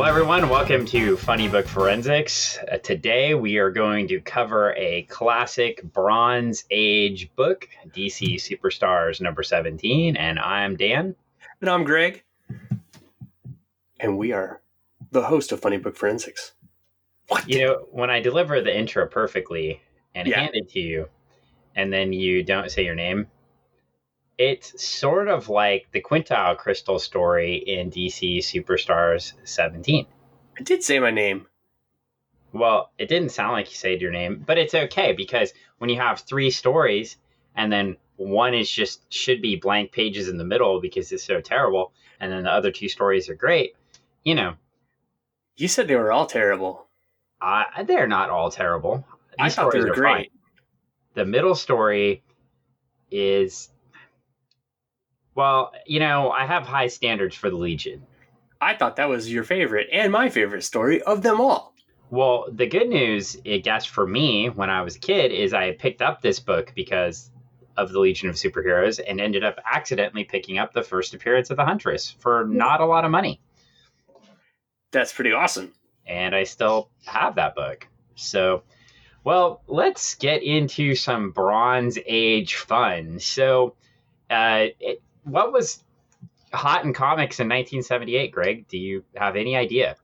Well, everyone, welcome to Funny Book Forensics. Uh, today we are going to cover a classic Bronze Age book, DC Superstars number 17. And I'm Dan. And I'm Greg. And we are the host of Funny Book Forensics. What? You know, when I deliver the intro perfectly and Yeah. hand it to you, and then you don't say your name, it's sort of like the Quintile Crystal story in DC Superstars 17. I did say my name. Well, it didn't sound like you said your name, but it's okay because when you have three stories and then one is just should be blank pages in the middle because it's so terrible, and then the other two stories are great, you know, You said they were all terrible. uh, they're not all terrible. I thought they were great. fine. The middle story is, well, you know, I have high standards for the Legion. I thought that was your favorite and my favorite story of them all. Well, the good news, I guess, for me when I was a kid is I picked up this book because of the Legion of Superheroes and ended up accidentally picking up the first appearance of the Huntress for not a lot of money. That's pretty awesome. And I still have that book. So, well, let's get into some Bronze Age fun. So, uh, it, what was hot in comics in 1978, Greg? Do you have any idea?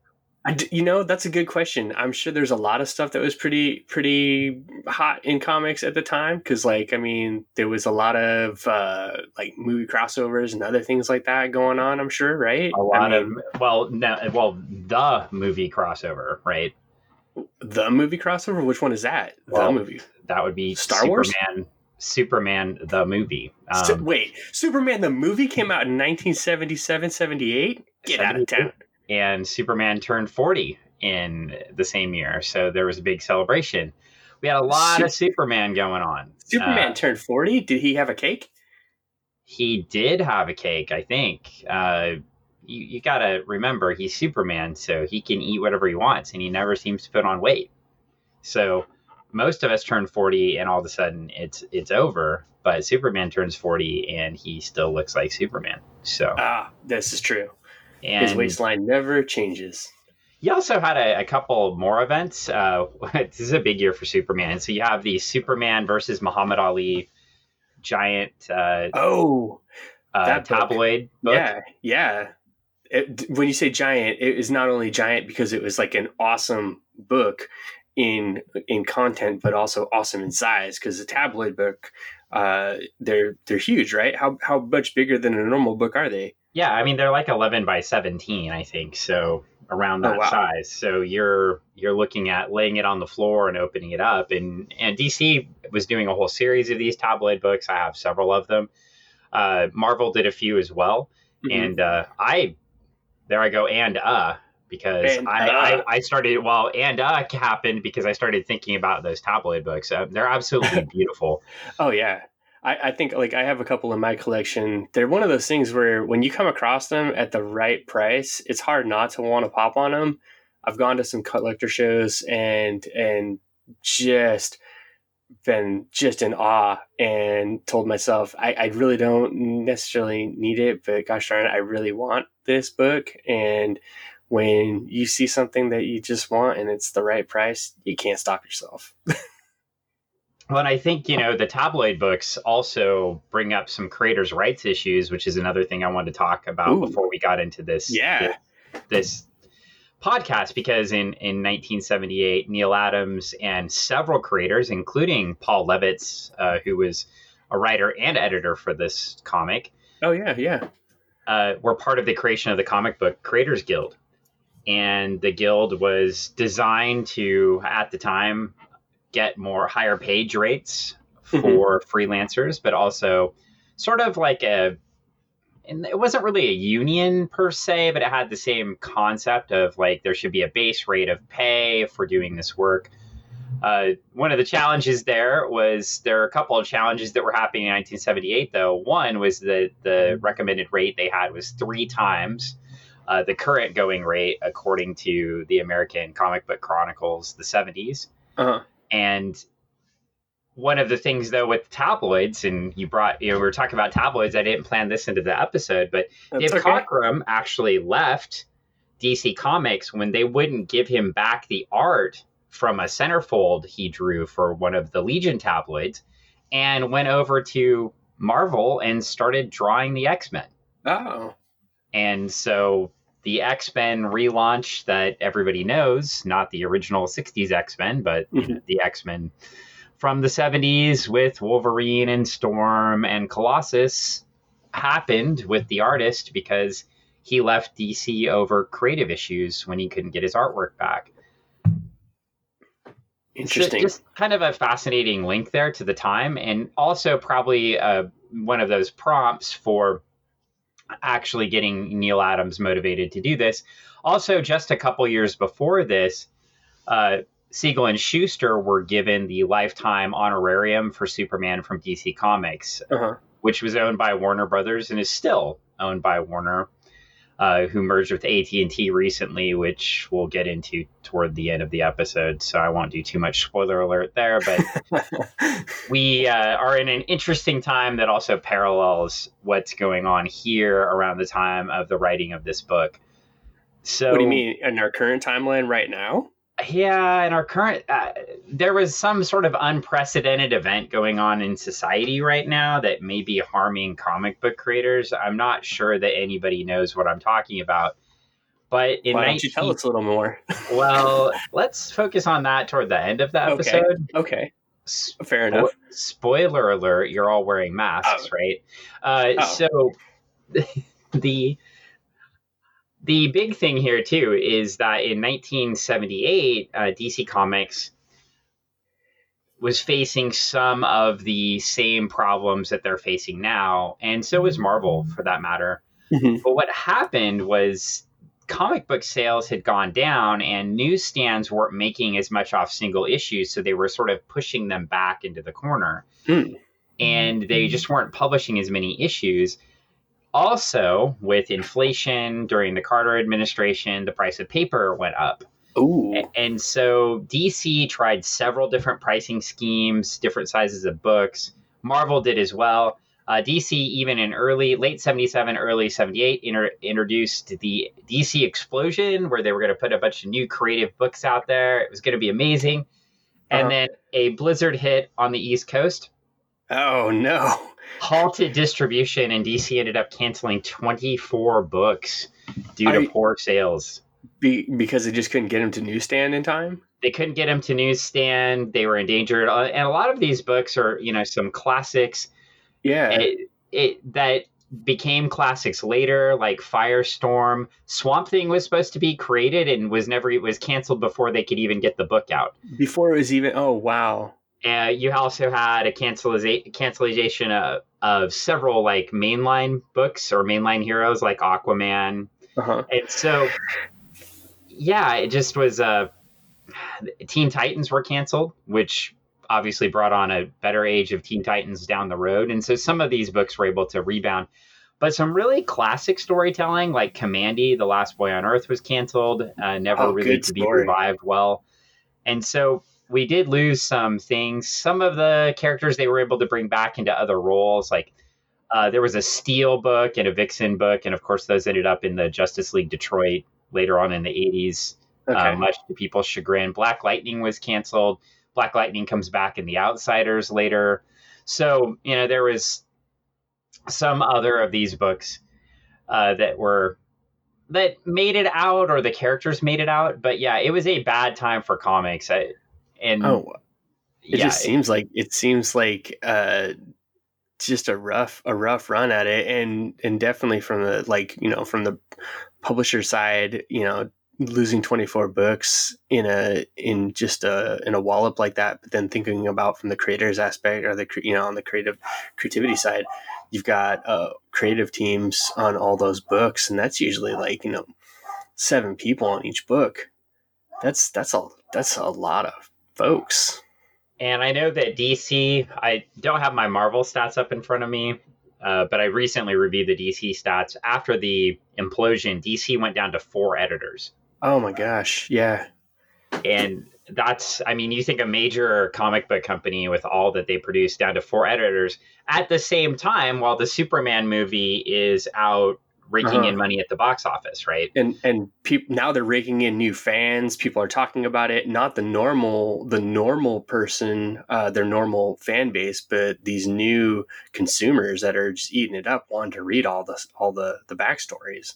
I d you know, that's a good question. I'm sure there's a lot of stuff that was pretty pretty hot in comics at the time because, like, I mean, there was a lot of uh, like movie crossovers and other things like that going on. I'm sure, right? a lot I mean, of well no well the movie crossover right the movie crossover. Which one is that? Well, the movie. that would be Star Wars? Superman the movie um, wait, Superman the movie came out in 1977, 78? Get out of town. and superman turned 40 in the same year so there was a big celebration we had a lot of superman going on Superman Uh, turned 40. Did he have a cake? he did have a cake i think uh you, you gotta remember he's superman so he can eat whatever he wants and he never seems to put on weight so most of us turn 40 and all of a sudden it's it's over but superman turns 40 and he still looks like superman so Ah, this is true. and His waistline never changes. you also had a, a couple more events uh this is a big year for superman so you have the superman versus muhammad ali giant uh, Oh, uh that book. tabloid book yeah, yeah. It, when you say giant, it is not only giant because it was like an awesome book in in content, but also awesome in size. Because the tabloid book, uh, they're they're huge, right? How how much bigger than a normal book are they? Yeah, I mean they're like 11 by 17, I think, so around Oh, that wow. size. So you're you're looking at laying it on the floor and opening it up. And and DC was doing a whole series of these tabloid books. I have several of them. Uh, Marvel did a few as well, Mhm. and uh, I there I go and uh because And, I, uh. I I started well and uh happened because I started thinking about those tabloid books. Uh, they're absolutely beautiful. Oh yeah. I, I think like I have a couple in my collection. They're one of those things where when you come across them at the right price, it's hard not to want to pop on them. I've gone to some collector shows and and just been just in awe and told myself I, I really don't necessarily need it, but gosh darn it, I really want this book. And when you see something that you just want and it's the right price, you can't stop yourself. Well, and I think, you know, the tabloid books also bring up some creators' rights issues, which is another thing I wanted to talk about Ooh. before we got into this Yeah. this, this podcast. Because in, in 1978, Neal Adams and several creators, including Paul Levitz, uh, who was a writer and editor for this comic, Oh yeah, yeah. uh, were part of the creation of the Comic Book Creators Guild. And the guild was designed to, at the time, get more higher page rates for freelancers, but also sort of like a, and it wasn't really a union per se, but it had the same concept of like there should be a base rate of pay for doing this work. Uh, one of the challenges there was there are a couple of challenges that were happening in 1978 though one was that the recommended rate they had was three times uh, the current going rate according to the american comic book chronicles the 70s Uh-huh. and one of the things though with tabloids and you brought you know we were talking about tabloids i didn't plan this into the episode but That's Dave okay. Cockrum actually left DC Comics when they wouldn't give him back the art from a centerfold he drew for one of the Legion tabloids and went over to Marvel and started drawing the X Men. Oh. And so the X Men relaunch that everybody knows, not the original 60s X Men, but Mhm. the X Men from the 70s with Wolverine and Storm and Colossus happened with the artist because he left DC over creative issues when he couldn't get his artwork back. Interesting. So just kind of a fascinating link there to the time, and also probably uh, one of those prompts for actually getting Neal Adams motivated to do this. Also, just a couple years before this, uh, Siegel and Shuster were given the lifetime honorarium for Superman from DC Comics, uh-huh. which was owned by Warner Brothers and is still owned by Warner, uh, who merged with AT and T recently, which we'll get into toward the end of the episode. So I won't do too much spoiler alert there, but we uh, are in an interesting time that also parallels what's going on here around the time of the writing of this book. So what do you mean in our current timeline right now? yeah, in our current, uh, there was some sort of unprecedented event going on in society right now that may be harming comic book creators. I'm not sure that anybody knows what I'm talking about. But in Why 19- don't you tell us a little more? well, let's focus on that toward the end of the episode. okay, S- fair enough. Spo- spoiler alert: You're all wearing masks, right? Uh, Oh. So the the big thing here too is that in 1978, uh, DC Comics was facing some of the same problems that they're facing now, and so was Marvel for that matter. Mhm. But what happened was comic book sales had gone down and newsstands weren't making as much off single issues, so they were sort of pushing them back into the corner. Hmm. And they just weren't publishing as many issues. Also, with inflation during the Carter administration, the price of paper went up. Ooh, And so DC tried several different pricing schemes, different sizes of books. Marvel did as well. Uh, DC, even in early, late 77, early 78, inter- introduced the DC Explosion, where they were going to put a bunch of new creative books out there. It was going to be amazing. And Uh-huh. then a blizzard hit on the East Coast, oh no. halted distribution, and DC ended up canceling 24 books due to I- poor sales. Be, because they just couldn't get him to newsstand in time. they couldn't get them to newsstand. They were endangered, Uh, and a lot of these books are, you know, some classics Yeah. it, it, that became classics later, like Firestorm. Swamp Thing was supposed to be created and was never it was canceled before they could even get the book out. Before it was even. Oh wow. Uh, you also had a canceliza- cancellation of, of several like mainline books or mainline heroes like Aquaman, Uh huh. and so yeah, it just was. Uh, Teen Titans were canceled, which obviously brought on a better age of Teen Titans down the road, and so some of these books were able to rebound. But some really classic storytelling, like Kamandi, The Last Boy on Earth, was canceled, uh, never Oh, really to be revived well, and so we did lose some things. Some of the characters they were able to bring back into other roles, like uh, there was a Steel book and a Vixen book, and of course those ended up in the Justice League Detroit later on in the '80s. Okay. Uh, much to people's chagrin. Black Lightning was canceled. Black Lightning comes back in The Outsiders later. So, you know, there was some other of these books uh, that were that made it out or the characters made it out. But yeah, it was a bad time for comics. I, and oh, it yeah, just seems like it seems like uh, just a rough a rough run at it, and and definitely from the like you know from the publisher side, you know losing 24 books in a in just a in a wallop like that but then thinking about from the creators aspect or the you know on the creative creativity side you've got uh creative teams on all those books and that's usually like you know seven people on each book. That's that's a that's a lot of folks And I know that DC, I don't have my Marvel stats up in front of me, uh, but I recently reviewed the DC stats. After the implosion, DC went down to four editors. oh my gosh yeah And that's, I mean, you think a major comic book company with all that they produce down to four editors at the same time, while the Superman movie is out raking Uh-huh. in money at the box office, right? and and people now they're raking in new fans people are talking about it not the normal the normal person uh their normal fan base but these new consumers that are just eating it up wanting to read all the all the the backstories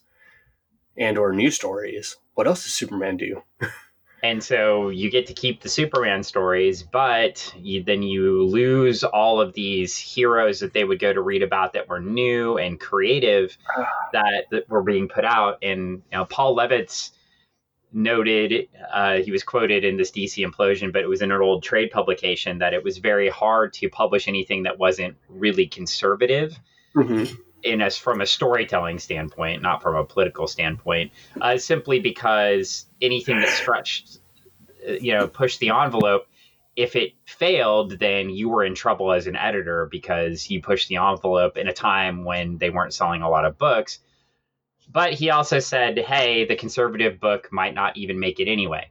and or new stories what else does superman do And so you get to keep the Superman stories, but you, then you lose all of these heroes that they would go to read about that were new and creative that, that were being put out. And you know, Paul Levitz noted, uh, he was quoted in this DC implosion, but it was in an old trade publication that it was very hard to publish anything that wasn't really conservative mm-hmm. In us from a storytelling standpoint, not from a political standpoint, uh, simply because anything that stretched, uh, you know, pushed the envelope, if it failed, then you were in trouble as an editor because you pushed the envelope in a time when they weren't selling a lot of books. But he also said, hey, the conservative book might not even make it anyway.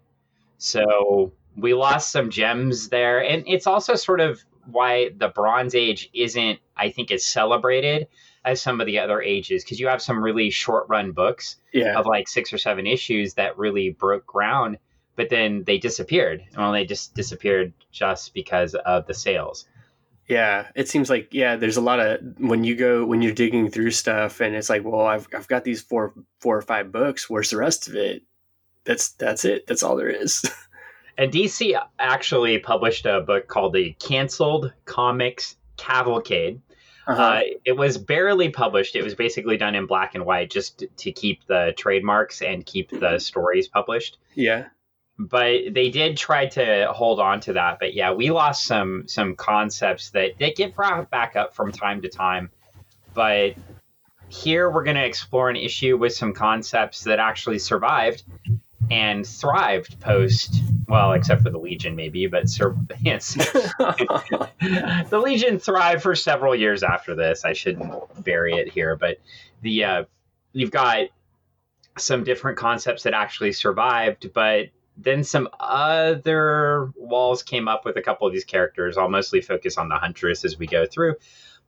So we lost some gems there. And it's also sort of why the Bronze Age isn't, I think, as celebrated as some of the other ages because you have some really short run books yeah of like six or seven issues that really broke ground, but then they disappeared. Well, they just disappeared just because of the sales. Yeah, it seems like yeah. There's a lot of when you go when you're digging through stuff, and it's like, well, I've I've got these four four or five books. Where's the rest of it? That's that's it. That's all there is. And DC actually published a book called the Cancelled Comics Cavalcade. Uh-huh. Uh, it was barely published. It was basically done in black and white just to keep the trademarks and keep the stories published. yeah, but they did try to hold on to that. But yeah, we lost some some concepts that that get brought back up from time to time. But here we're going to explore an issue with some concepts that actually survived and thrived post. Well, except for the Legion, maybe, but sur- yes, the Legion thrived for several years after this. I shouldn't bury it here, but the uh, you've got some different concepts that actually survived, but then some other walls came up with a couple of these characters. I'll mostly focus on the Huntress as we go through.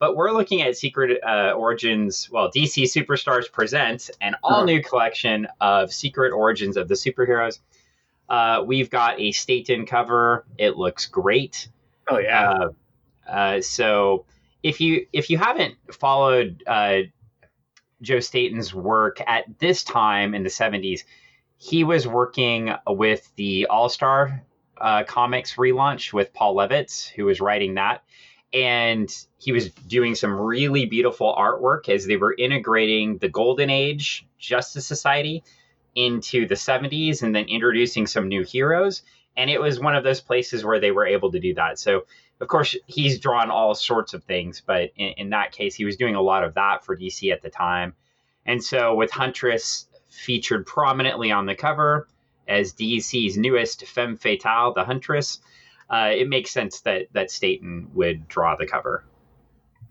But we're looking at Secret uh, Origins, well, DC Superstars presents an all new collection of Secret Origins of the superheroes. Uh, we've got a Staton cover. It looks great. oh yeah, Uh, uh, so if you if you haven't followed uh, Joe Staton's work at this time in the '70s, he was working with the All Star uh, Comics relaunch with Paul Levitz, who was writing that, and he was doing some really beautiful artwork as they were integrating the Golden Age Justice Society into the 70s and then introducing some new heroes. And it was one of those places where they were able to do that. So of course he's drawn all sorts of things but in, in, that case he was doing a lot of that for dc at the time. And so with huntress featured prominently on the cover as dc's newest femme fatale the huntress uh, it makes sense that that staton would draw the cover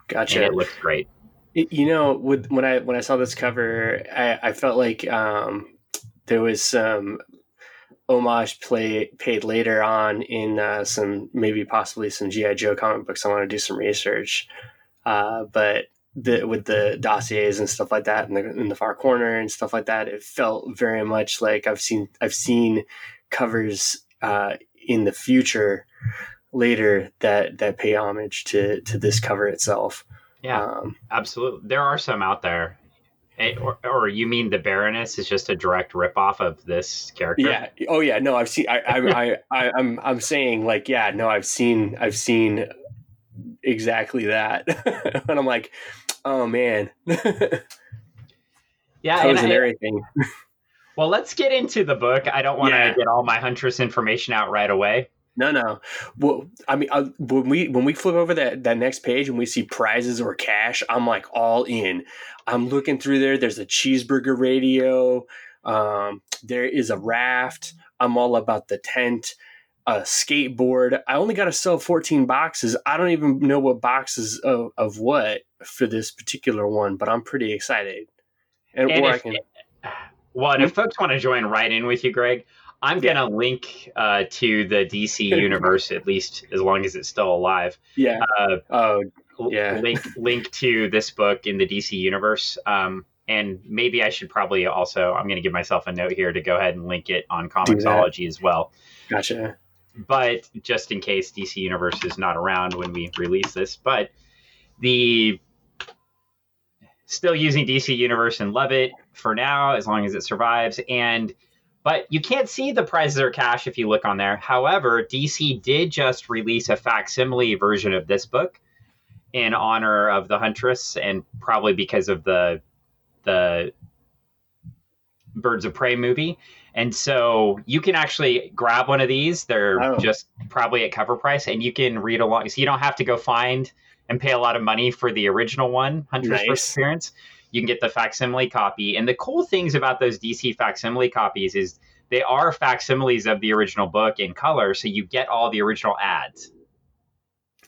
gotcha. and it looks great you know, with when I when I saw this cover, I, I felt like um, there was some homage play paid later on in uh, some maybe possibly some GI Joe comic books. I want to do some research, uh, but the with the dossiers and stuff like that in the in the far corner and stuff like that, it felt very much like I've seen I've seen covers uh, in the future later that that pay homage to to this cover itself. yeah Um, Absolutely, there are some out there. Eh, Or, or you mean the Baroness is just a direct ripoff of this character? Yeah. Oh yeah. No, I've seen. I, I, I, I, I'm, I'm saying like, yeah. No, I've seen. I've seen exactly that, and I'm like, oh man, yeah. And and everything. well, let's get into the book. I don't want to Yeah. get all my Huntress information out right away. No, no. Well, I mean, I, when we when we flip over that that next page and we see prizes or cash, I'm like all in. I'm looking through there. There's a cheeseburger radio. Um, there is a raft. I'm all about the tent. A skateboard. I only got to sell 14 boxes. I don't even know what boxes of, of what for this particular one, but I'm pretty excited. And, And or I if- can, Well, and if folks want to join right in with you, Greg, I'm Yeah. going to link uh, to the DC universe at least as long as it's still alive. yeah. Uh, Oh, Yeah. link link to this book in the DC universe. Um, and maybe I should probably also I'm going to give myself a note here to go ahead and link it on Comixology as well. Gotcha. But just in case DC Universe is not around when we release this, but the still using DC Universe and love it for now as long as it survives and but you can't see the prizes or cash if you look on there. However, DC did just release a facsimile version of this book in honor of the Huntress and probably because of the the Birds of Prey movie. And so you can actually grab one of these. They're Oh. just probably at cover price, and you can read along. So you don't have to go find and pay a lot of money for the original one, Huntress Nice. First Appearance. You can get the facsimile copy. And the cool things about those DC facsimile copies is they are facsimiles of the original book in color, so you get all the original ads,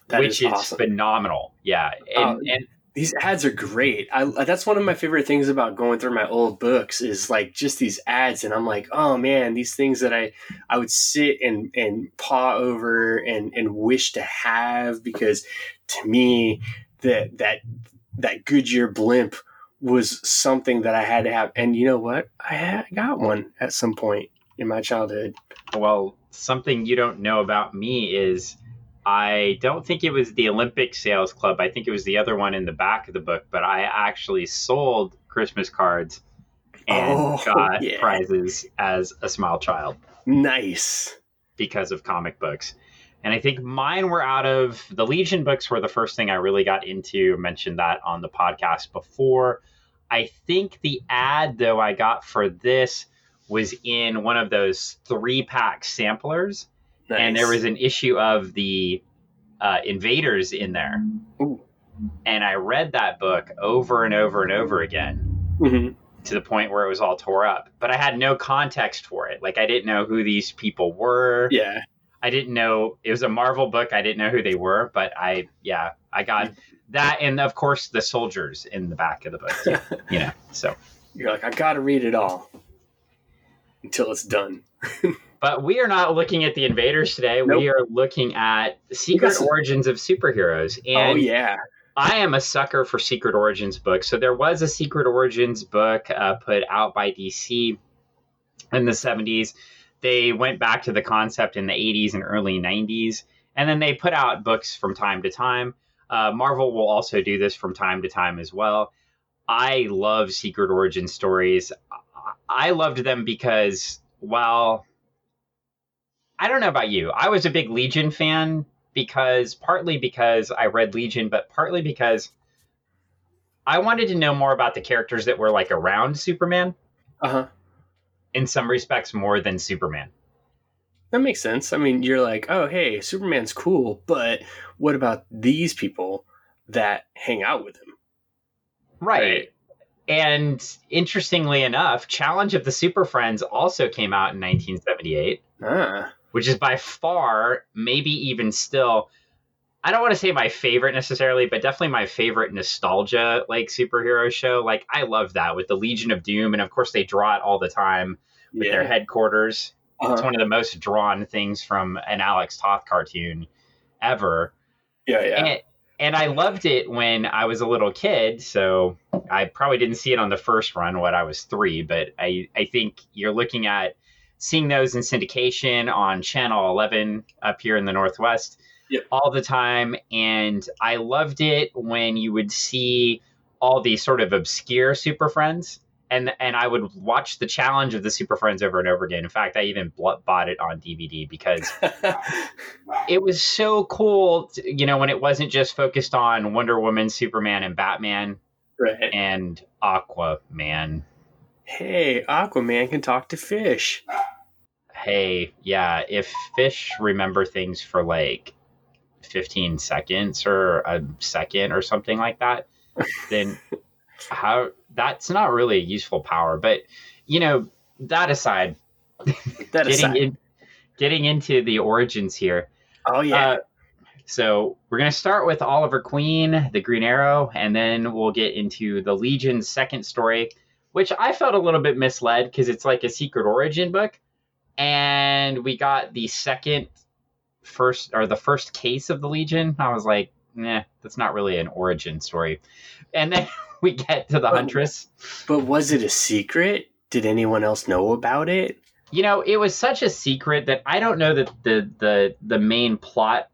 That which is, awesome. phenomenal. Yeah, and, Oh, and these ads are great. I that's one of my favorite things about going through my old books is like just these ads, and I'm like, oh man, these things that I I would sit and and paw over and and wish to have because to me that that that Goodyear blimp was something that I had to have, and you know what, I had, got one at some point in my childhood. Well, something you don't know about me is I don't think it was the Olympic Sales Club. I think it was the other one in the back of the book, but I actually sold Christmas cards and Oh, got yeah. prizes as a small child Nice. because of comic books. And I think mine were out of the Legion books were the first thing I really got into. Mentioned that on the podcast before. I think the ad though I got for this was in one of those three pack samplers nice. and there was an issue of the uh, invaders in there Ooh. and i read that book over and over and over again Mhm. to the point where it was all tore up but i had no context for it like i didn't know who these people were Yeah. i didn't know it was a marvel book i didn't know who they were but i yeah i got that and of course the soldiers in the back of the book too, you know so You're like, I gotta read it all until it's done. but we are not looking at the invaders today Nope. we are looking at secret some- origins of superheroes and oh yeah, I am a sucker for Secret Origins books. So there was a Secret Origins book uh, put out by DC in the 70s. They went back to the concept in the 80s and early 90s, and then they put out books from time to time. Uh, Marvel will also do this from time to time as well. I love Secret Origin stories. I- I loved them because, well, I don't know about you, I was a big Legion fan because partly because I read Legion, but partly because I wanted to know more about the characters that were like around Superman uh huh. in some respects more than Superman. That makes sense. I mean, you're like, oh hey, Superman's cool, but what about these people that hang out with him? Right. And interestingly enough, Challenge of the Super Friends also came out in 1978, Ah, which is by far, maybe even still, I don't want to say my favorite necessarily, but definitely my favorite nostalgia like superhero show. Like I love that with the Legion of Doom, and of course they draw it all the time with their yeah. Headquarters. It's Uh-huh. one of the most drawn things from an Alex Toth cartoon ever. Yeah, yeah. And, and I loved it when I was a little kid. So I probably didn't see it on the first run when I was three, but I, I think you're looking at seeing those in syndication on Channel 11 up here in the Northwest Yep. all the time. And I loved it when you would see all these sort of obscure Super Friends. And, and I would watch the challenge of the Super Friends over and over again. In fact, I even bought it on DVD because it was so cool, to- you know, when it wasn't just focused on Wonder Woman, Superman, and Batman right. and Aquaman. Hey, Aquaman can talk to fish. Hey, yeah, if fish remember things for like 15 seconds or a second or something like that, then how that's not really a useful power. But, you know, that aside, That getting aside. in, getting into the origins here. oh yeah. Uh, so we're going to start with Oliver Queen, the Green Arrow, and then we'll get into the Legion's second story, which I felt a little bit misled because it's like a secret origin book. And we got the second first or the first case of the Legion. I was like, nah, that's not really an origin story. And then we get to the But- Huntress. But was it a secret? Did anyone else know about it? You know, it was such a secret that I don't know that the the the main plot,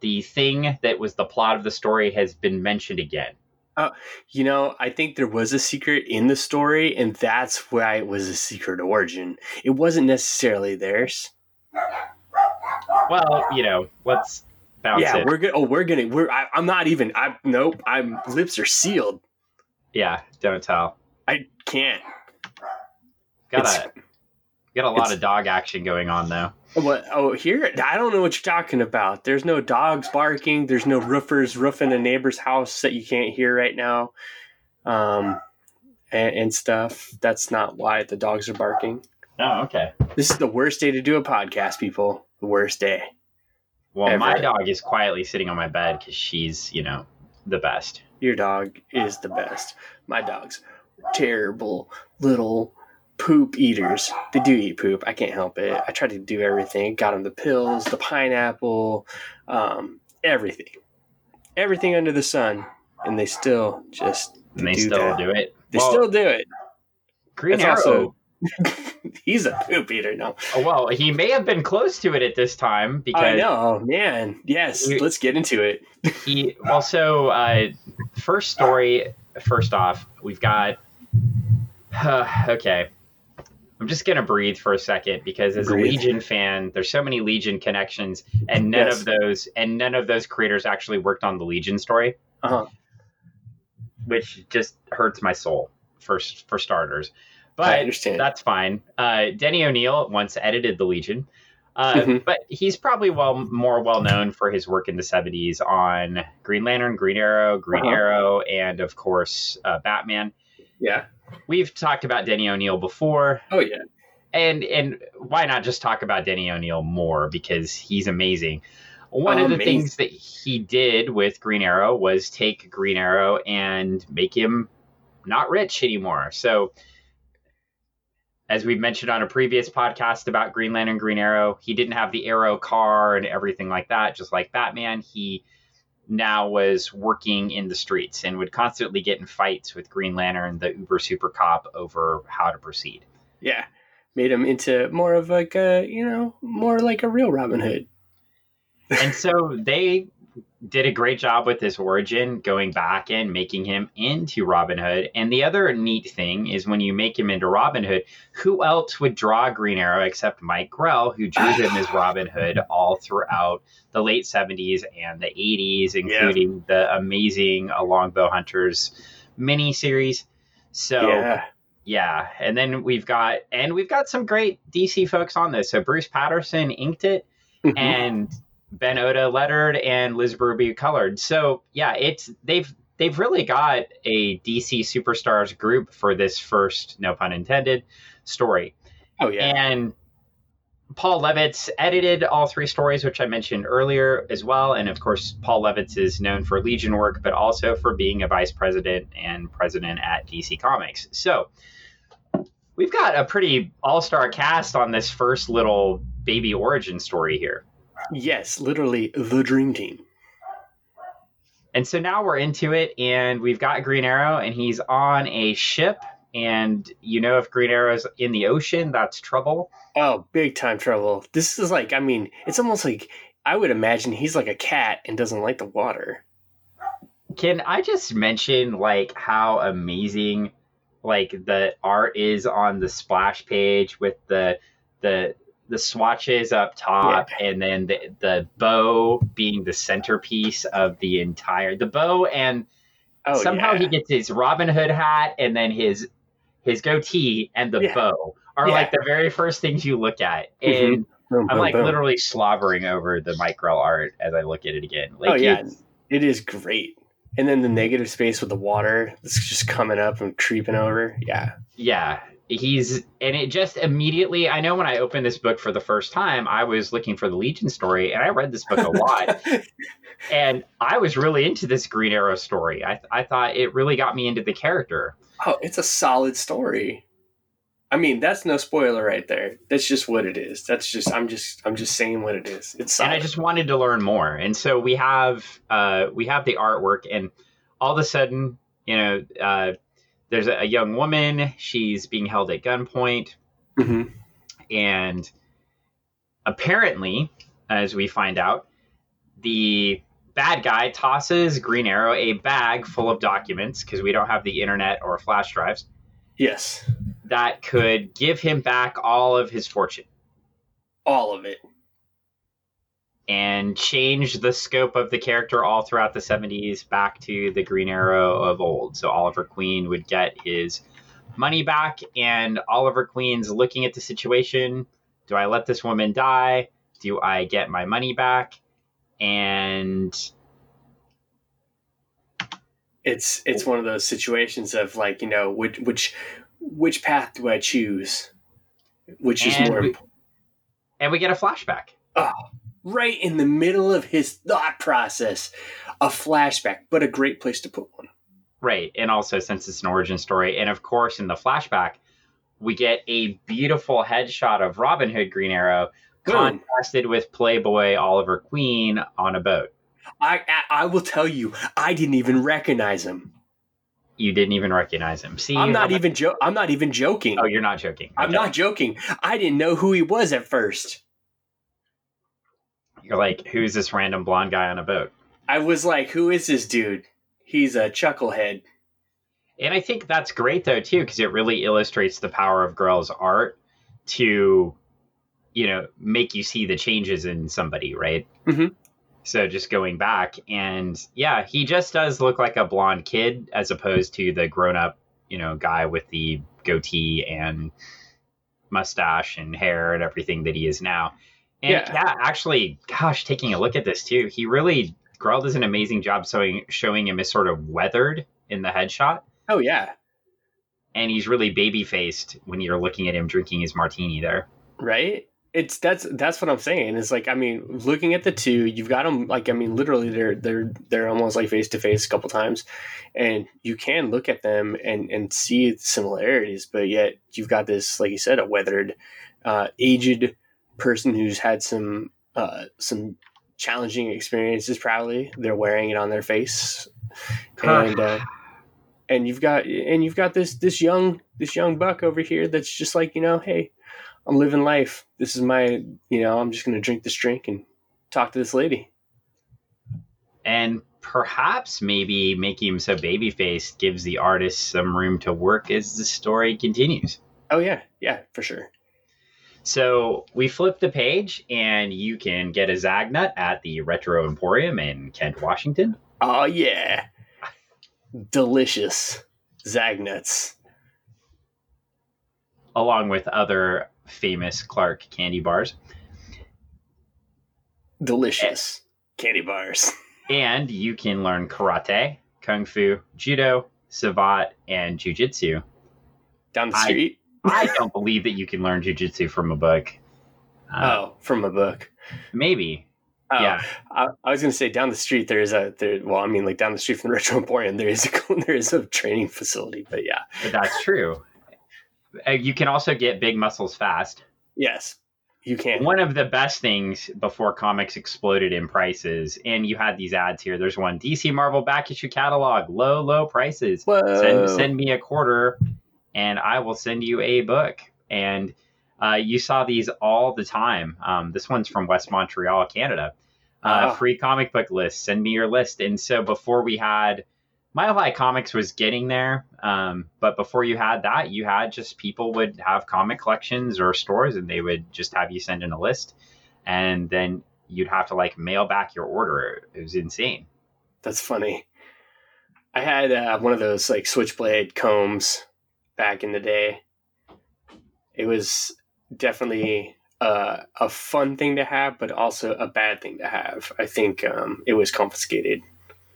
the thing that was the plot of the story, has been mentioned again. Oh, You know, I think there was a secret in the story, and that's why it was a secret origin. It wasn't necessarily theirs. Well, you know, let's bounce yeah, it. we're good. Oh, we're gonna. We're. I, I'm not even. I nope. I'm lips are sealed. Yeah, don't tell. I can't. Got It's- a got a lot of dog action going on though. What? Oh, here. I don't know what you're talking about. There's no dogs barking. There's no roofers roofing a neighbor's house that you can't hear right now, um, and, and stuff. That's not why the dogs are barking. Oh, okay. This is the worst day to do a podcast, people. The worst day. Well, my dog is quietly sitting on my bed because she's, you know, the best. Your dog is the best. My dog's terrible little poop eaters. They do eat poop. I can't help it. I try to do everything. Got them the pills, the pineapple, um, everything, everything under the sun, and they still just And they do still that. do it. They well, still do it. Green That's Arrow. also- He's a poop eater now. oh, well, he may have been close to it at this time because I know, man. Yes, You- let's get into it. he well so uh first story first off we've got okay i'm just gonna breathe for a second because as Breathe. a legion fan there's so many legion connections and none Yes. of those and none of those creators actually worked on the legion story Uh-huh. which just hurts my soul for for starters I but understand. that's fine uh denny o'neil once edited the legion uh, Mhm. But he's probably well more well known for his work in the '70s on Green Lantern, Green Arrow, Green Uh-huh. Arrow, and of course uh, Batman. yeah. We've talked about Denny O'Neil before, Oh yeah. and and why not just talk about Denny O'Neil more because he's amazing. One of the things that he did with Green Arrow was take Green Arrow and make him not rich anymore. So, as we've mentioned on a previous podcast about Green Lantern, and Green Arrow, he didn't have the Arrow car and everything like that, just like Batman. He now was working in the streets and would constantly get in fights with Green Lantern, the uber super cop, over how to proceed. Yeah. Made him into more of like a, you know, more like a real Robin Hood. and so they did a great job with his origin, going back and making him into Robin Hood. And the other neat thing is when you make him into Robin Hood, who else would draw Green Arrow except Mike Grell, who drew him as Robin Hood all throughout the late 70s and the 80s, including the amazing Longbow Hunters miniseries. So yeah. yeah, and then we've got and we've got some great DC folks on this. So Bruce Patterson inked it Mhm. and Ben Oda lettered and Liz Berube colored. So yeah, it's they've they've really got a DC superstars group for this first, no pun intended, story. oh yeah. And Paul Levitz edited all three stories, which I mentioned earlier as well. And of course, Paul Levitz is known for Legion work, but also for being a vice president and president at DC Comics. So we've got a pretty all star cast on this first little baby origin story here. Yes, literally the dream team. And so now we're into it, and we've got Green Arrow, and he's on a ship. And you know, if Green Arrow's in the ocean, that's trouble. Oh, big time trouble. This is like, I mean, it's almost like I would imagine he's like a cat and doesn't like the water. Can I just mention like how amazing like the art is on the splash page with the the the swatches up top and then the the bow being the centerpiece of the entire the bow and Oh, somehow yeah. he gets his Robin Hood hat and then his his goatee and the Yeah. bow are Yeah. like the very first things you look at. Mhm. And Boom, I'm like literally slobbering over the Grell art as I look at it again. Like oh yeah, it is great. And then the negative space with the water that's just coming up and creeping over. Yeah. yeah he's and it just immediately i know when i opened this book for the first time i was looking for the legion story and i read this book a lot and i was really into this green arrow story i, I thought it really got me into the character oh, it's a solid story. I mean, that's no spoiler right there. That's just what it is. That's just I'm just I'm just saying what it is. It's solid. and i just wanted to learn more and so we have uh we have the artwork and all of a sudden You know, uh, there's a, a young woman. She's being held at gunpoint, hmm and apparently, as we find out, the bad guy tosses Green Arrow a bag full of documents because we don't have the internet or flash drives Yes, that could give him back all of his fortune all of it. And change the scope of the character all throughout the 70s back to the Green Arrow of old. So Oliver Queen would get his money back, and Oliver Queen's looking at the situation do I let this woman die? Do I get my money back? And It's it's one of those situations of like you know which which which path do I choose? Which is more we- important? and we get a flashback. Ah, right in the middle of his thought process, a flashback, but a great place to put one. Right. And also, since it's an origin story, and of course, in the flashback, we get a beautiful headshot of Robin Hood Green Arrow Boom. contrasted with Playboy Oliver Queen on a boat. I, I I will tell you, I didn't even recognize him. You didn't even recognize him. See, I'm not even jo- I'm not even joking. Oh, you're not joking. I'm not joking. I didn't know who he was at first. You're like, who's this random blonde guy on a boat? I was like, who is this dude? He's a chucklehead. And I think that's great though too, because it really illustrates the power of Grell's art to, you know, make you see the changes in somebody, right? Mhm. So just going back, and yeah, he just does look like a blonde kid as opposed to the grown-up, you know, guy with the goatee and mustache and hair and everything that he is now. And Yeah. yeah, actually, gosh, taking a look at this too, he really Grell does an amazing job showing showing him as sort of weathered in the headshot Oh yeah, and he's really baby faced when you're looking at him drinking his martini there. right. It's that's that's what I'm saying. It's like I mean, looking at the two, you've got them like I mean, literally they're they're they're almost like face to face a couple times, and you can look at them and and see similarities, but yet you've got this like you said, a weathered, uh, aged person who's had some uh, some challenging experiences. Probably they're wearing it on their face, and uh, and you've got and you've got this this young this young buck over here that's just like you know hey i'm living life. This is my you know i'm just gonna drink this drink and talk to this lady. And perhaps maybe making him so baby faced gives the artist some room to work as the story continues. oh yeah. Yeah for sure So we flip the page, and you can get a Zagnut at the Retro Emporium in Kent, Washington. oh yeah delicious zagnuts along with other famous Clark candy bars. delicious candy bars And you can learn karate, kung fu, judo, savate, and jujitsu. down the street I don't believe that you can learn jujitsu from a book. Uh, oh from a book Maybe. oh, Yeah. I, I was gonna say down the street there is a there well i mean like down the street from the retro emporium there is a there is a training facility but yeah But that's true. Uh, you can also get big muscles fast. yes you can One of the best things before comics exploded in prices, and you had these ads here. There's one DC Marvel back issue catalog, low, low prices. Whoa. Send, send me a quarter, and I will send you a book. And uh, you saw these all the time. Um, this one's from West Montreal, Canada. Uh, Ah. Free comic book list. Send me your list. And so before we had Mile High Comics was getting there, um, but before you had that, you had just people would have comic collections or stores, and they would just have you send in a list, and then you'd have to like mail back your order. It was insane. That's funny. I had uh, one of those like switchblade combs back in the day. It was definitely uh, a fun thing to have, but also a bad thing to have. I think um, it was confiscated.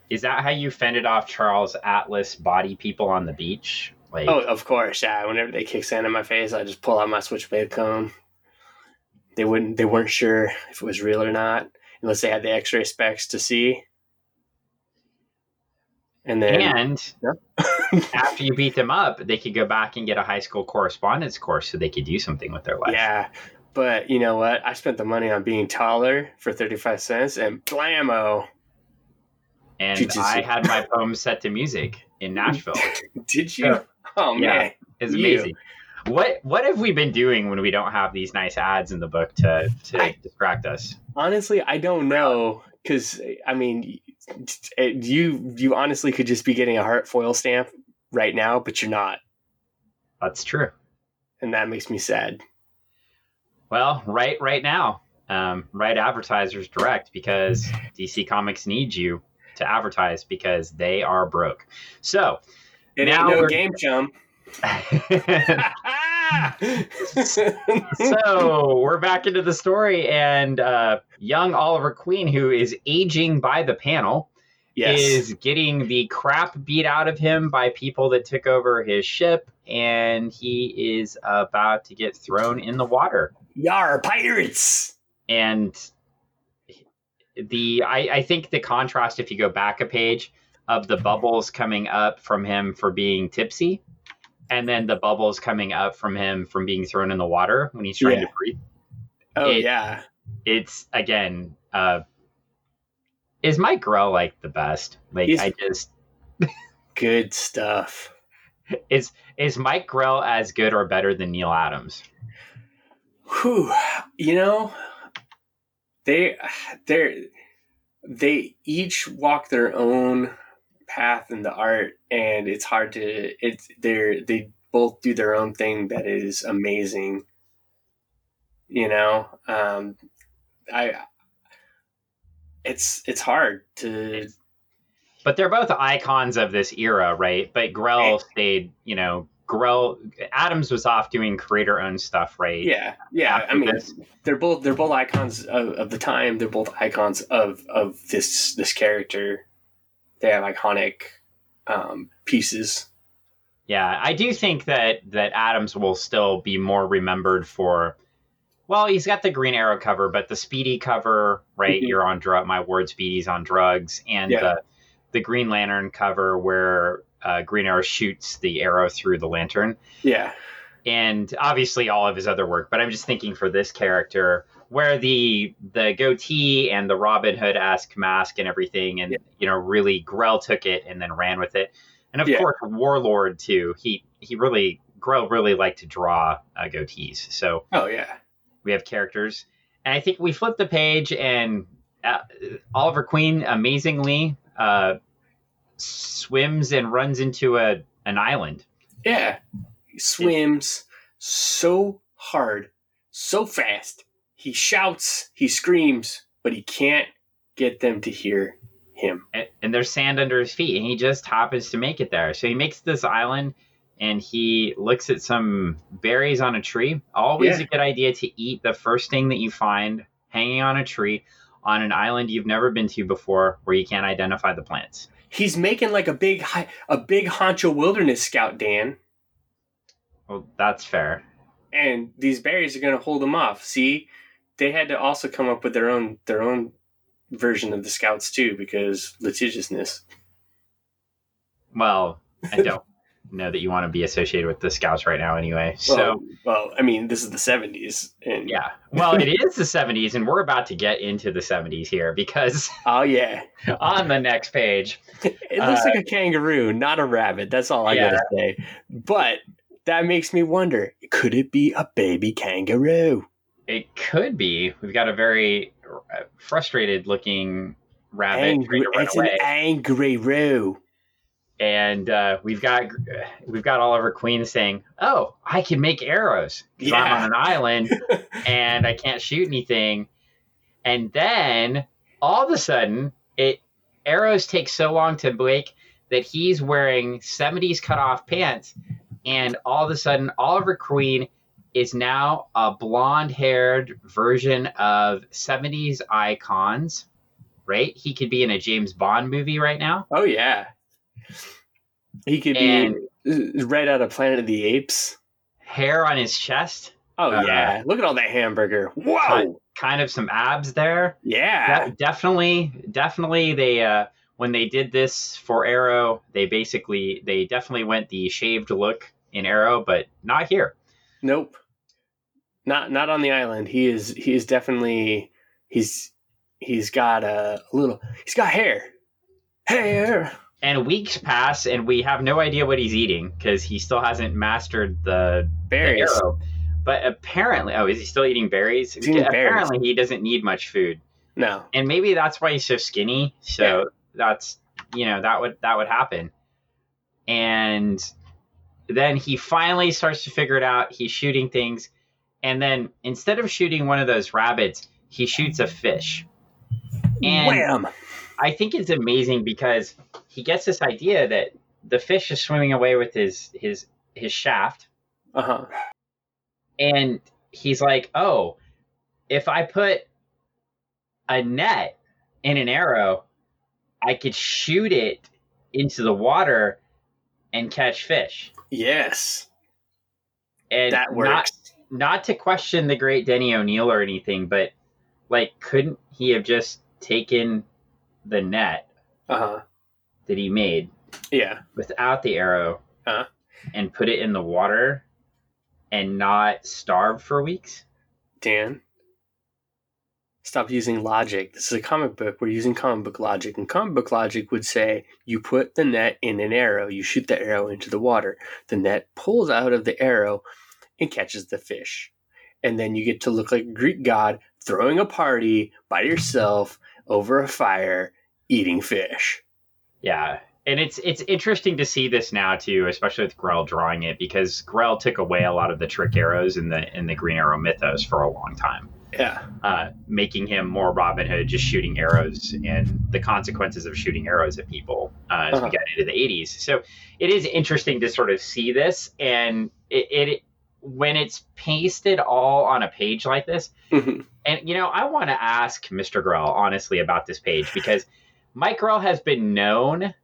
Is that how you fended off Charles Atlas body people on the beach? Like, Oh, of course, yeah. Whenever they kick sand in my face, I just pull out my switchblade comb. They wouldn't. They weren't sure if it was real or not, unless they had the X-ray specs to see. And then, and after you beat them up, they could go back and get a high school correspondence course so they could do something with their life. Yeah, but you know what? I spent the money on being taller for 35 cents and blammo. and you I had my poems set to music in Nashville. Did you? Yeah. Oh Yeah. man. It's You. amazing. What what have we been doing when we don't have these nice ads in the book to to I- distract us? Honestly, I don't know because I mean, it- you you honestly could just be getting a heart foil stamp right now, but you're not, That's true. and that makes me sad. Well, right right now, um, right advertisers direct because DC Comics needs you to advertise because they are broke. So It Now ain't no game chum. so we're back into the story, and uh, young Oliver Queen, who is aging by the panel, yes. is getting the crap beat out of him by people that took over his ship, and he is about to get thrown in the water. Yar pirates. And the I, I think the contrast, if you go back a page, of the bubbles coming up from him for being tipsy, and then the bubbles coming up from him from being thrown in the water when he's trying Yeah. to breathe. Oh It- yeah. It's again, uh, is Mike Grell like the best? Like He's- I just Good stuff. is is Mike Grell as good or better than Neal Adams? Whew. You know, they they they each walk their own path in the art, and it's hard to it's they're they both do their own thing that is amazing. You know, um, I it's it's hard to But they're both icons of this era, right? But Grell Right. stayed, you know, Grell Adams was off doing creator owned stuff, right? yeah yeah. I mean, this. they're both they're both icons of, of the time. They're both icons of of this this character. They have iconic um, pieces. Yeah, I do think that that Adams will still be more remembered for. Well, he's got the Green Arrow cover, but the Speedy cover, right? Mhm. You're on drug. My word, Speedy's on drugs, and Yeah. the the Green Lantern cover where uh, Green Arrow shoots the arrow through the lantern, Yeah, and obviously all of his other work. But I'm just thinking for this character, where the the goatee and the Robin Hood esque mask and everything, and Yeah. you know, really Grell took it and then ran with it, and of Yeah. course Warlord too. He he really Grell really liked to draw uh, goatees, so oh yeah, we have characters, and I think we flip the page and uh, Oliver Queen amazingly uh, swims and runs into a an island. yeah. He swims so hard, so fast. He shouts, he screams, but he can't get them to hear him. and, and there's sand under his feet, and he just happens to make it there. So he makes this island, and he looks at some berries on a tree. Always Yeah. a good idea to eat the first thing that you find hanging on a tree on an island you've never been to before, where you can't identify the plants. He's making like a big a big honcho wilderness scout, Dan. Well, that's fair. and these berries are going to hold him off. See, they had to also come up with their own their own version of the scouts too because litigiousness. Well, I don't know that you want to be associated with the scouts right now, anyway. So. well, well, I mean, this is the seventies, and yeah. Well, it is the 70s, and we're about to get into the 70s here because oh yeah, on the next page, it looks uh, like a kangaroo, not a rabbit. That's all I Yeah. gotta say. But that makes me wonder: could it be a baby kangaroo? It could be. We've got a very uh, frustrated looking rabbit Angry, to run it's away, an angry roo. and uh, we've got we've got Oliver Queen saying, "Oh, I can make arrows 'cause I'm on an island and I can't shoot anything." And then all of a sudden, it arrows take so long to break that he's wearing 70s cut off pants, and all of a sudden, Oliver Queen is now a blonde haired version of 70s icons, right? He could be in a James Bond movie right now. Oh yeah, he could And- be right out of Planet of the Apes. Hair on his chest, Oh Uh, yeah, look at all that hamburger. Whoa, kind of some abs there. yeah, De- definitely, definitely they uh when they did this for Arrow, they basically they definitely went the shaved look in Arrow, but not here. nope, not not on the island. He is he is definitely he's he's got a little he's got hair, Hair. And weeks pass, and we have no idea what he's eating because he still hasn't mastered the, the Berries. arrow. But apparently, oh, is he still eating berries? He's eating berries. apparently, he doesn't need much food, No. and maybe that's why he's so skinny. So that's you know that would that would happen. And then he finally starts to figure it out. He's shooting things, and then instead of shooting one of those rabbits, he shoots a fish. And Wham. I think it's amazing because he gets this idea that the fish is swimming away with his his his shaft, Uh huh. and he's like, "Oh, if I put a net in an arrow, I could shoot it into the water and catch fish." Yes. And That works. not to question the great Denny O'Neil or anything, but like, couldn't he have just taken the net Uh huh. that he made Yeah. without the arrow Huh? and put it in the water and not starve for weeks? Dan. Stop using logic. This is a comic book. We're using comic book logic. And comic book logic would say you put the net in an arrow, you shoot the arrow into the water. The net pulls out of the arrow and catches the fish. And then you get to look like a Greek god throwing a party by yourself over a fire eating fish. Yeah. And it's it's interesting to see this now too, especially with Grell drawing it, because Grell took away a lot of the trick arrows in the in the Green Arrow mythos for a long time. Yeah. uh, making him more Robin Hood, just shooting arrows and the consequences of shooting arrows at people uh, as Uh-huh. we get into the 80s. So it is interesting to sort of see this, and it, it when it's pasted all on a page like this. Mhm. And you know, I want to ask Mr. Grell honestly about this page because Mike Grell has been known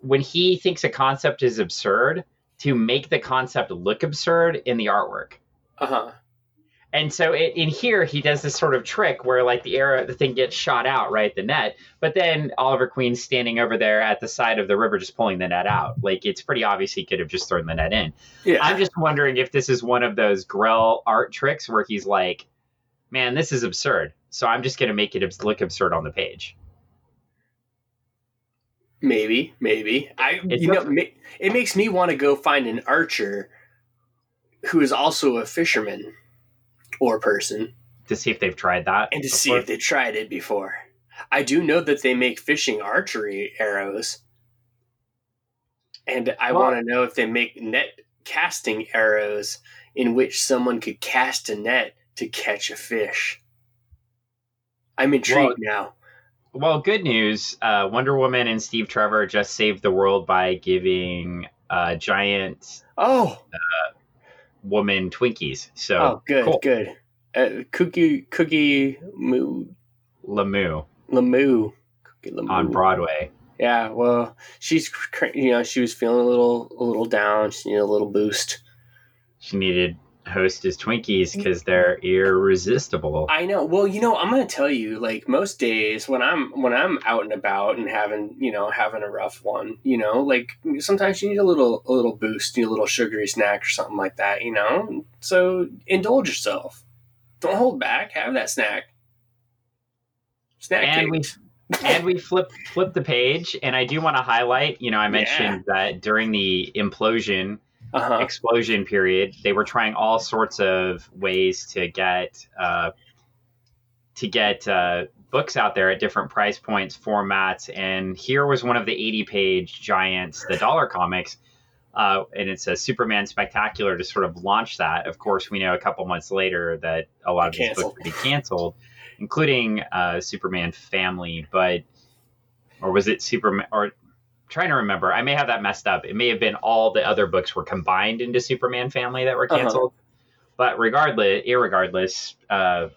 when he thinks a concept is absurd to make the concept look absurd in the artwork. Uh huh. And so it, in here, he does this sort of trick where, like, the arrow, the thing gets shot out, right, the net. But then Oliver Queen's standing over there at the side of the river, just pulling the net out. Like, it's pretty obvious he could have just thrown the net in. Yeah. I'm just wondering if this is one of those Grell art tricks where he's like, "Man, this is absurd." So I'm just going to make it look absurd on the page. Maybe, maybe. I It you know it makes me want to go find an archer who is also a fisherman or person To see if they've tried that, and to see if they tried it before. I do know that they make fishing archery arrows. And I Well- want to know if they make net casting arrows in which someone could cast a net to catch a fish. I'm intrigued now. Well, good news. Uh, Wonder Woman and Steve Trevor just saved the world by giving a giant Oh, woman Twinkies. So oh, good, cool. good. Uh, cookie, cookie, moo, Lamu Lamoo. Cookie Lamoo. on Broadway. Yeah, well, she's you know she was feeling a little a little down. She needed a little boost. She needed Hostess Twinkies mm. because they're irresistible. I know. Well, you know, I'm gonna tell you, like most days when I'm when I'm out and about and having you know having a rough one, you know, like sometimes you need a little a little boost, you need a little sugary snack or something like that, you know. So indulge yourself. Don't hold back. Have that snack. Snack And we and we flip flip the page, and I do want to highlight. You know, I mentioned that during the implosion Uh huh. explosion period, they were trying all sorts of ways to get uh, to get uh, books out there at different price points, formats, and here was one of the 80 page giants, the dollar comics. Uh, and it's a Superman spectacular to sort of launch that. Of course, we know a couple months later that a lot of these books would be canceled, including uh, Superman Family. But or was it Superman? Or trying to remember. I may have that messed up. It may have been all the other books were combined into Superman Family that were Uh-huh. canceled. But regardless, irregardless, uh,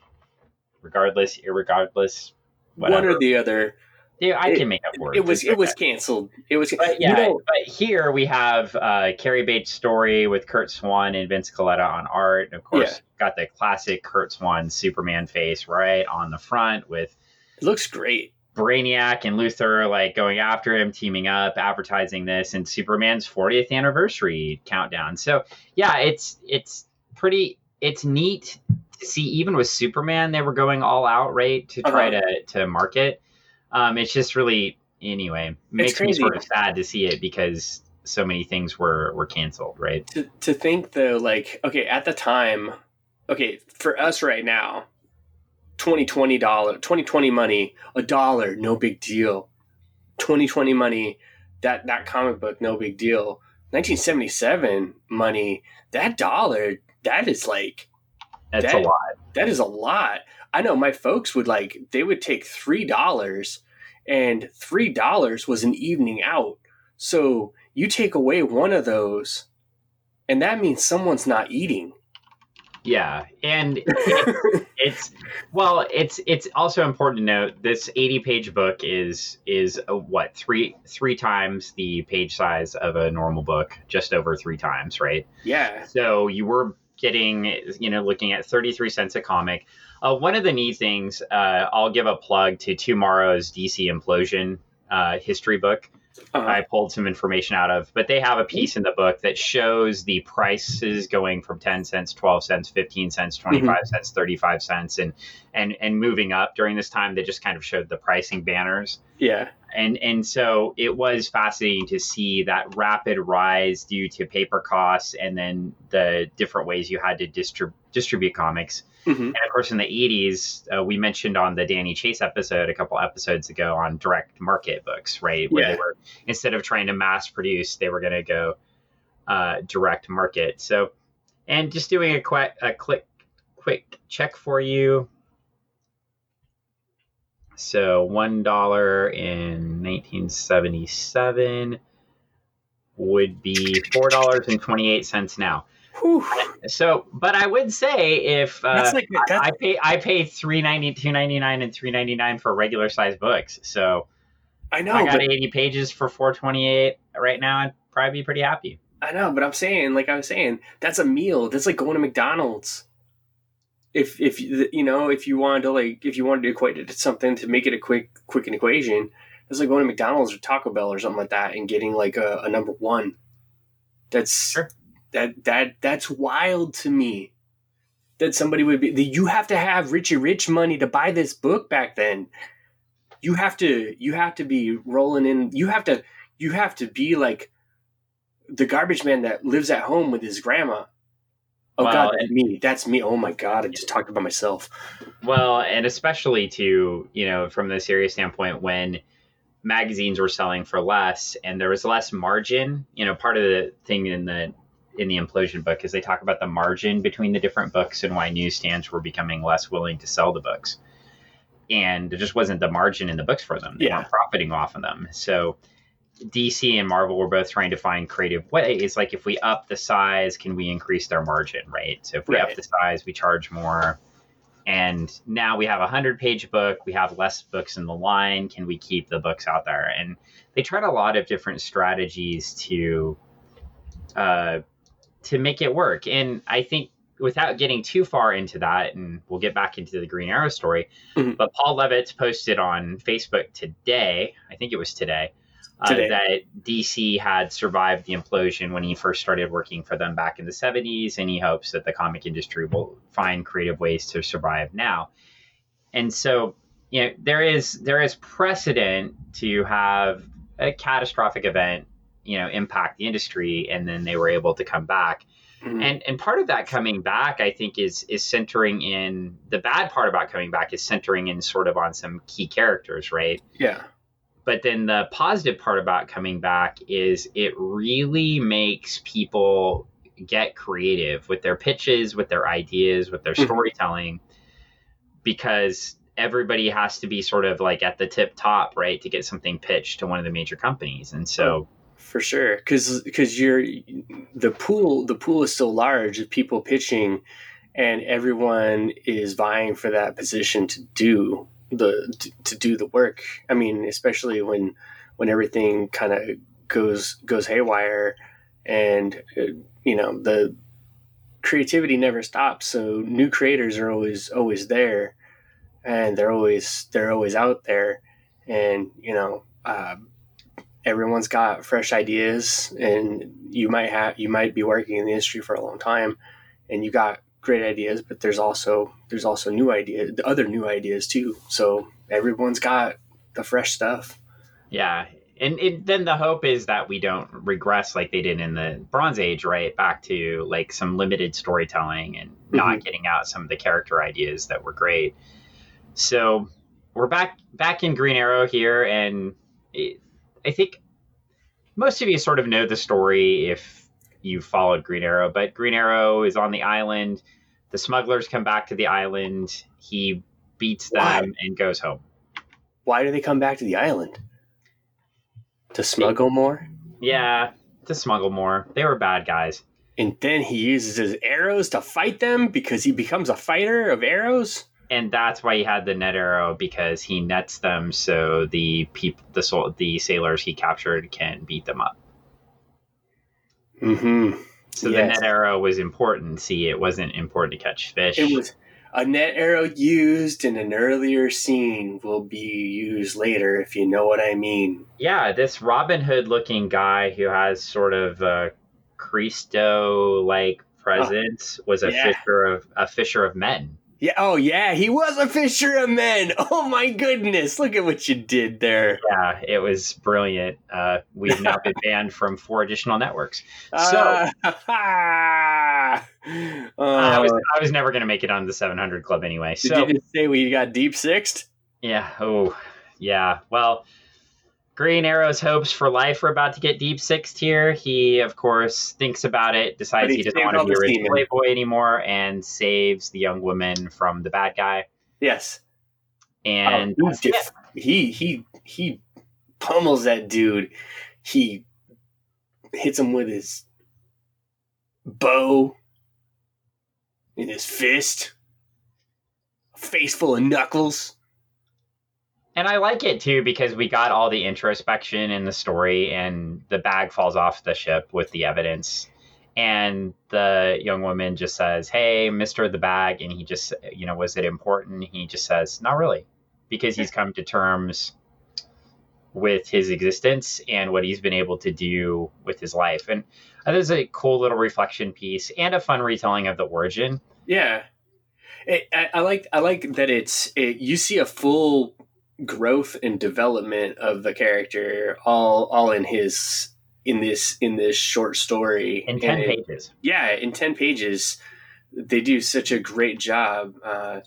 regardless, irregardless, whatever. One or the other. yeah, I it- can make up words. It was it was canceled. It was. But yeah, you know, but here we have uh, Cary Bates' story with Curt Swan and Vince Colletta on art. And of course, got the classic Curt Swan Superman face right on the front with it looks great. Brainiac and Luthor like going after him, teaming up, advertising this, and Superman's 40th anniversary countdown. So yeah, it's it's pretty it's neat to see even with Superman they were going all out right to try to to market. Um, it's just really anyway, makes me sort of sad to see it because so many things were were canceled, right? to, to think though like okay at the time okay for us right now 2020 dollar 2020 money a dollar no big deal. 2020 money that that comic book no big deal. 1977 money that dollar that is like That's That- a lot. that is a lot. I know my folks would like they would take three dollars and three dollars was an evening out. So you take away one of those and that means someone's not eating Yeah, and it's well, it's it's also important to note this 80 page book is is a, what three three times the page size of a normal book, just over three times, right? yeah So you were getting, you know, looking at 33 cents a comic. Uh, one of the neat things, uh, I'll give a plug to TwoMorrows' DC Implosion uh, history book. Uh, I pulled some information out of, but they have a piece in the book that shows the prices going from 10 cents, 12 cents, 15 cents, 25 cents, 35 cents, and, and, and moving up during this time. They just kind of showed the pricing banners. Yeah. And and so it was fascinating to see that rapid rise due to paper costs and then the different ways you had to distrib- distribute comics hmm and of course in the 80s uh, we mentioned on the danny chase episode a couple episodes ago on direct market books right? Where Yeah. they were instead of trying to mass produce they were going to go uh, direct market. So and just doing a quick a quick quick check for you. So one dollar in 1977 would be four dollars and 28 cents now Whew. so, but I would say if uh, like- I- I pay I pay three ninety two ninety nine and three ninety nine for regular size books. So I know, I got but eighty pages for four twenty eight right now. I'd probably be pretty happy. I know, but I'm saying, like I was saying, that's a meal. That's like going to McDonald's. If if you you know if you wanted to like if you wanted to equate it to something to make it a quick quick an equation, it's like going to McDonald's or Taco Bell or something like that and getting like a, a number one. That's Sure. That that that's wild to me. That somebody would be that you have to have Richie Rich money to buy this book back then. You have to you have to be rolling in. You have to you have to be like the garbage man that lives at home with his grandma. Oh Well, God, that's me. That's me. Oh my God, I just talked about myself. Well, and especially to you know from the serious standpoint when magazines were selling for less and there was less margin. You know, part of the thing in the in the implosion book is they talk about the margin between the different books and why newsstands were becoming less willing to sell the books. And there just wasn't the margin in the books for them. They Yeah. weren't profiting off of them. So DC and Marvel were both trying to find creative ways. Like if we up the size, can we increase their margin, right? So if we up the size, we charge more. And now we have a hundred page book. We have less books in the line. Can we keep the books out there? And they tried a lot of different strategies to uh, to make it work. And I think without getting too far into that, and we'll get back into the Green Arrow story, Mhm. but Paul Levitz posted on Facebook today, I think it was today, uh, Today. that DC had survived the implosion when he first started working for them back in the 70s, and he hopes that the comic industry will find creative ways to survive now. And so, you know, there is there is precedent to have a catastrophic event, you know, impact the industry, and then they were able to come back. Mhm. and and part of that coming back i think is is centering in the bad part about coming back is centering in sort of on some key characters right? Yeah, but then the positive part about coming back is it really makes people get creative with their pitches with their ideas with their Mhm. storytelling because everybody has to be sort of like at the tip top right to get something pitched to one of the major companies. And so for sure. Because because you're the pool the pool is so large of people pitching, and everyone is vying for that position to do the to, to do the work. I mean, especially when when everything kind of goes goes haywire, and uh, you know the creativity never stops. So new creators are always always there, and they're always they're always out there, and you know. Uh, everyone's got fresh ideas and you might have you might be working in the industry for a long time and you got great ideas but there's also there's also new ideas other new ideas too so everyone's got the fresh stuff Yeah, and it, then the hope is that we don't regress like they did in the Bronze Age, right? Back to like some limited storytelling and mm-hmm. not getting out some of the character ideas that were great. So we're back back in Green Arrow here, and it, I think most of you sort of know the story if you followed Green Arrow. But Green Arrow is on the island. The smugglers come back to the island. He beats them Why? and goes home. Why do they come back to the island? To smuggle more? Yeah, to smuggle more. They were bad guys. And then he uses his arrows to fight them because he becomes a fighter of arrows? And that's why he had the net arrow because he nets them so the people the sol- the sailors he captured can beat them up. Mm-hmm. So yes. the net arrow was important. See, it wasn't important to catch fish. It was a net arrow used in an earlier scene will be used later, if you know what I mean. Yeah, this Robin Hood looking guy who has sort of a Christo like presence oh, was a yeah. fisher of a fisher of men. Yeah. Oh, yeah. He was a fisher of men. Oh my goodness! Look at what you did there. Yeah, it was brilliant. Uh, we've now been banned from four additional networks. So uh, I was I was never going to make it on the 700 club anyway. So did you say we got deep sixed? Yeah. Oh, yeah. Well Green Arrow's hopes for life are about to get deep sixth here. He, of course, thinks about it, decides he, he doesn't want to be a rich playboy anymore, and saves the young woman from the bad guy. Yes, and oh, he he he pummels that dude. He hits him with his bow in his fist, a face full of knuckles. And I like it too because we got all the introspection in the story, and the bag falls off the ship with the evidence. And the young woman just says, Hey, Mr. the Bag. And he just, you know, was it important? He just says, Not really, because he's come to terms with his existence and what he's been able to do with his life. And there's a cool little reflection piece and a fun retelling of the origin. Yeah. It, I, I, like I like that it's it, you see a full growth and development of the character all all in his in this in this short story. In 10 and pages. Yeah in 10 pages they do such a great job uh,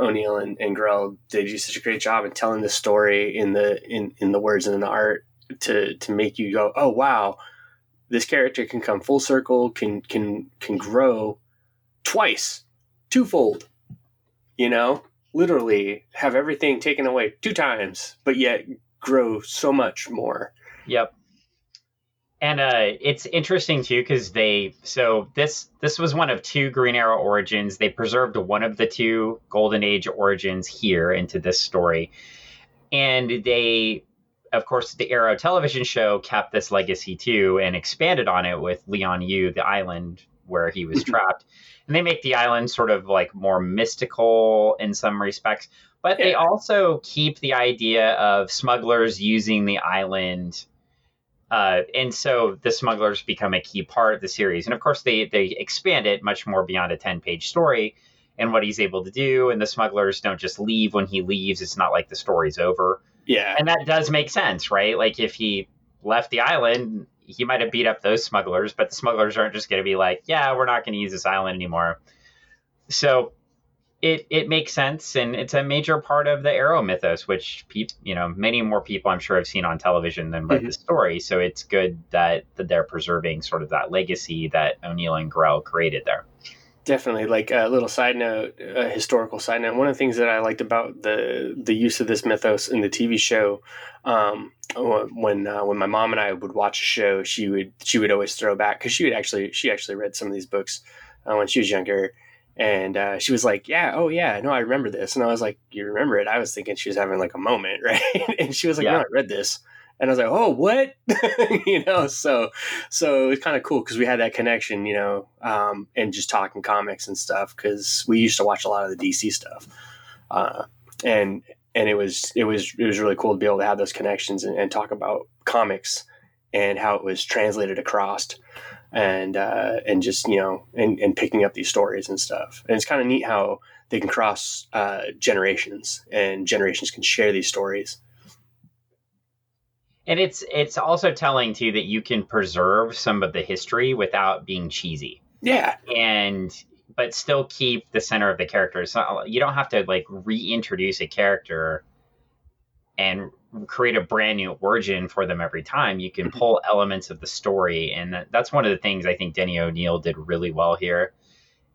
o'neil and, and grell they do such a great job in telling the story in the in, in the words and in the art to to make you go oh wow this character can come full circle can can can grow twice twofold you know literally have everything taken away two times, but yet grow so much more. Yep. And uh, it's interesting too because they so this this was one of two Green Arrow origins. They preserved one of the two Golden Age origins here into this story, and they, of course, the Arrow television show kept this legacy too and expanded on it with Lian Yu, the island where he was trapped. And they make the island sort of like more mystical in some respects but yeah. they also keep the idea of smugglers using the island uh, and so the smugglers become a key part of the series. And of course they they expand it much more beyond a 10 page story and what he's able to do and the smugglers don't just leave. When he leaves it's not like the story's over. Yeah. And that does make sense right? Like if he left the island he might have beat up those smugglers, but the smugglers aren't just going to be like, yeah, we're not going to use this island anymore. So it it makes sense, and it's a major part of the Arrow mythos, which pe- you know many more people I'm sure have seen on television than read mm-hmm. the story. So it's good that, that they're preserving sort of that legacy that O'Neil and Grell created there. Definitely, like a little side note, a historical side note. One of the things that I liked about the the use of this mythos in the TV show, um, when uh, when my mom and I would watch a show, she would she would always throw back because she would actually she actually read some of these books uh, when she was younger, and uh, she was like, "Yeah, oh yeah, no, I remember this," and I was like, "You remember it?" I was thinking she was having like a moment, right? and she was like, yeah. "No, I read this." And I was like, "Oh, what?" you know, so so it was kind of cool because we had that connection, you know, um, and just talking comics and stuff because we used to watch a lot of the DC stuff, uh, and and it was it was it was really cool to be able to have those connections and, and talk about comics and how it was translated across and uh, and just you know and, and picking up these stories and stuff. And it's kind of neat how they can cross uh, generations and generations can share these stories and it's it's also telling too that you can preserve some of the history without being cheesy. Yeah. And but still keep the center of the character. So you don't have to like reintroduce a character and create a brand new origin for them every time. You can mm-hmm. pull elements of the story, and that, that's one of the things I think Denny O'Neil did really well here.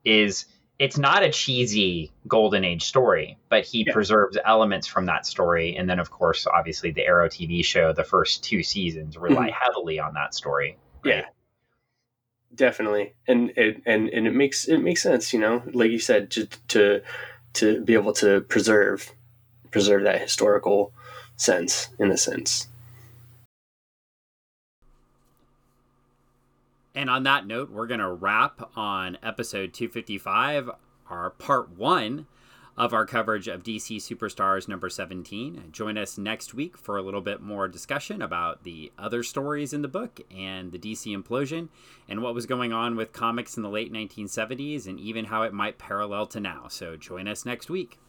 Is it's not a cheesy golden age story, but he yeah. preserves elements from that story, and then of course, obviously, the Arrow TV show, the first two seasons rely mm-hmm. heavily on that story. Right? Yeah, definitely, and it and and it makes it makes sense, you know, like you said, to to to be able to preserve preserve that historical sense, in a sense. And on that note, we're going to wrap on episode 255, our part one of our coverage of DC Superstars number 17. Join us next week for a little bit more discussion about the other stories in the book and the DC implosion and what was going on with comics in the late 1970s and even how it might parallel to now. So join us next week.